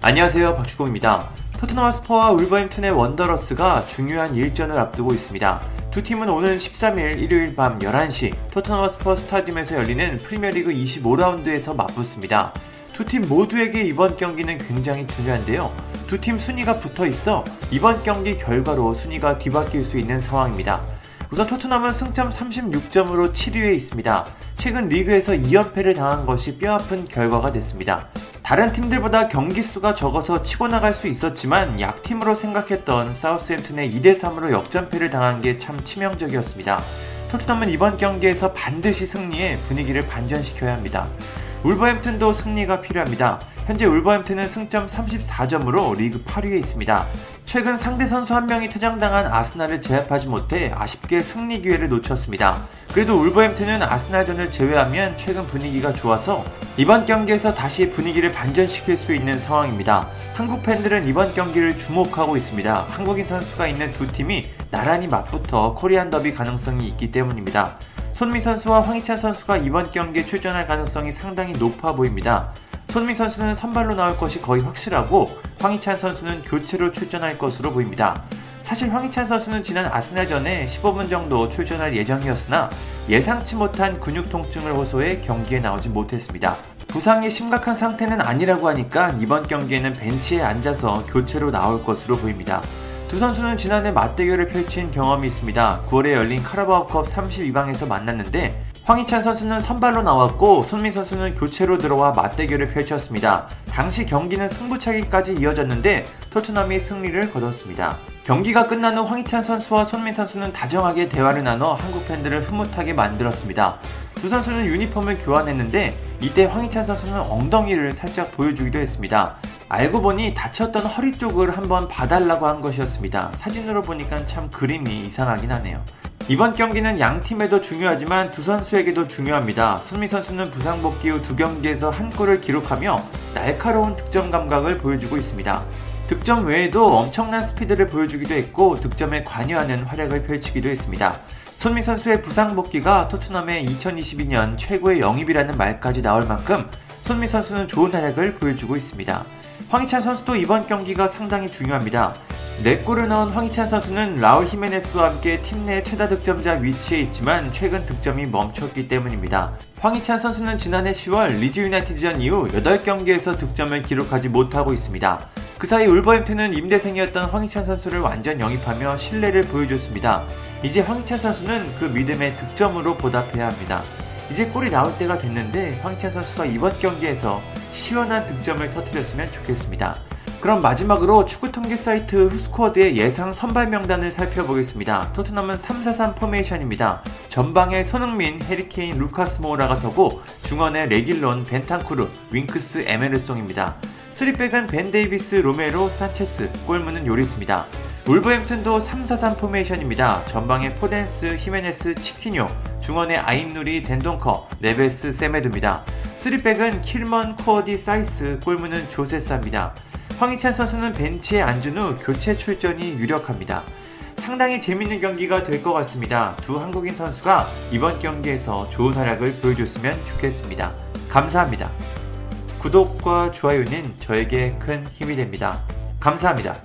안녕하세요 박주공입니다. 토트넘 스퍼와 울버햄튼의 원더러스가 중요한 일전을 앞두고 있습니다. 두 팀은 오늘 13일 일요일 밤 11시 토트넘 스퍼 스타디움에서 열리는 프리미어리그 25라운드에서 맞붙습니다. 두 팀 모두에게 이번 경기는 굉장히 중요한데요. 두 팀 순위가 붙어 있어 이번 경기 결과로 순위가 뒤바뀔 수 있는 상황입니다. 우선 토트넘은 승점 36점으로 7위에 있습니다. 최근 리그에서 2연패를 당한 것이 뼈아픈 결과가 됐습니다. 다른 팀들보다 경기 수가 적어서 치고 나갈 수 있었지만 약팀으로 생각했던 사우스햄튼의 2대3으로 역전패를 당한 게 참 치명적이었습니다. 토트넘은 이번 경기에서 반드시 승리해 분위기를 반전시켜야 합니다. 울버햄튼도 승리가 필요합니다. 현재 울버햄튼은 승점 34점으로 리그 8위에 있습니다. 최근 상대 선수 한 명이 퇴장당한 아스날을 제압하지 못해 아쉽게 승리 기회를 놓쳤습니다. 그래도 울버햄튼은 아스날전을 제외하면 최근 분위기가 좋아서 이번 경기에서 다시 분위기를 반전시킬 수 있는 상황입니다. 한국 팬들은 이번 경기를 주목하고 있습니다. 한국인 선수가 있는 두 팀이 나란히 맞붙어 코리안 더비 가능성이 있기 때문입니다. 손미 선수와 황희찬 선수가 이번 경기에 출전할 가능성이 상당히 높아 보입니다. 손미 선수는 선발로 나올 것이 거의 확실하고 황희찬 선수는 교체로 출전할 것으로 보입니다. 사실 황희찬 선수는 지난 아스날전에 15분 정도 출전할 예정이었으나 예상치 못한 근육 통증을 호소해 경기에 나오지 못했습니다. 부상이 심각한 상태는 아니라고 하니까 이번 경기에는 벤치에 앉아서 교체로 나올 것으로 보입니다. 두 선수는 지난해 맞대결을 펼친 경험이 있습니다. 9월에 열린 카라바오컵 32강에서 만났는데 황희찬 선수는 선발로 나왔고 손민 선수는 교체로 들어와 맞대결을 펼쳤습니다. 당시 경기는 승부차기까지 이어졌는데 토트넘이 승리를 거뒀습니다. 경기가 끝난 후 황희찬 선수와 손민 선수는 다정하게 대화를 나눠 한국 팬들을 흐뭇하게 만들었습니다. 두 선수는 유니폼을 교환했는데 이때 황희찬 선수는 엉덩이를 살짝 보여주기도 했습니다. 알고 보니 다쳤던 허리 쪽을 한번 봐달라고 한 것이었습니다. 사진으로 보니까 참 그림이 이상하긴 하네요. 이번 경기는 양 팀에도 중요하지만 두 선수에게도 중요합니다. 손미 선수는 부상 복귀 후 두 경기에서 한 골을 기록하며 날카로운 득점 감각을 보여주고 있습니다. 득점 외에도 엄청난 스피드를 보여주기도 했고 득점에 관여하는 활약을 펼치기도 했습니다. 손미 선수의 부상 복귀가 토트넘의 2022년 최고의 영입이라는 말까지 나올 만큼 손미 선수는 좋은 활약을 보여주고 있습니다. 황희찬 선수도 이번 경기가 상당히 중요합니다. 4골을 넣은 황희찬 선수는 라울 히메네스와 함께 팀 내 최다 득점자 위치에 있지만 최근 득점이 멈췄기 때문입니다. 황희찬 선수는 지난해 10월 리즈 유나이티드전 이후 8경기에서 득점을 기록하지 못하고 있습니다. 그 사이 울버햄튼은 임대생이었던 황희찬 선수를 완전 영입하며 신뢰를 보여줬습니다. 이제 황희찬 선수는 그 믿음의 득점으로 보답해야 합니다. 이제 골이 나올 때가 됐는데 황희찬 선수가 이번 경기에서 시원한 득점을 터뜨렸으면 좋겠습니다. 그럼 마지막으로 축구 통계 사이트 후스코어드의 예상 선발 명단을 살펴보겠습니다. 토트넘은 3-4-3 포메이션입니다. 전방에 손흥민, 해리케인, 루카스 모우라가 서고 중원에 레길론, 벤탄쿠르, 윙크스, 에메르송입니다. 3백은 벤 데이비스, 로메로, 산체스, 골문은 요리스입니다. 울버햄튼도 3-4-3 포메이션입니다. 전방에 포덴스, 히메네스, 치키뇨, 중원에 아잇누리, 덴동커, 네베스, 세메드입니다. 3백은 킬먼, 코어디, 사이스, 골문은 조세사입니다. 황희찬 선수는 벤치에 앉은 후 교체 출전이 유력합니다. 상당히 재밌는 경기가 될 것 같습니다. 두 한국인 선수가 이번 경기에서 좋은 활약을 보여줬으면 좋겠습니다. 감사합니다. 구독과 좋아요는 저에게 큰 힘이 됩니다. 감사합니다.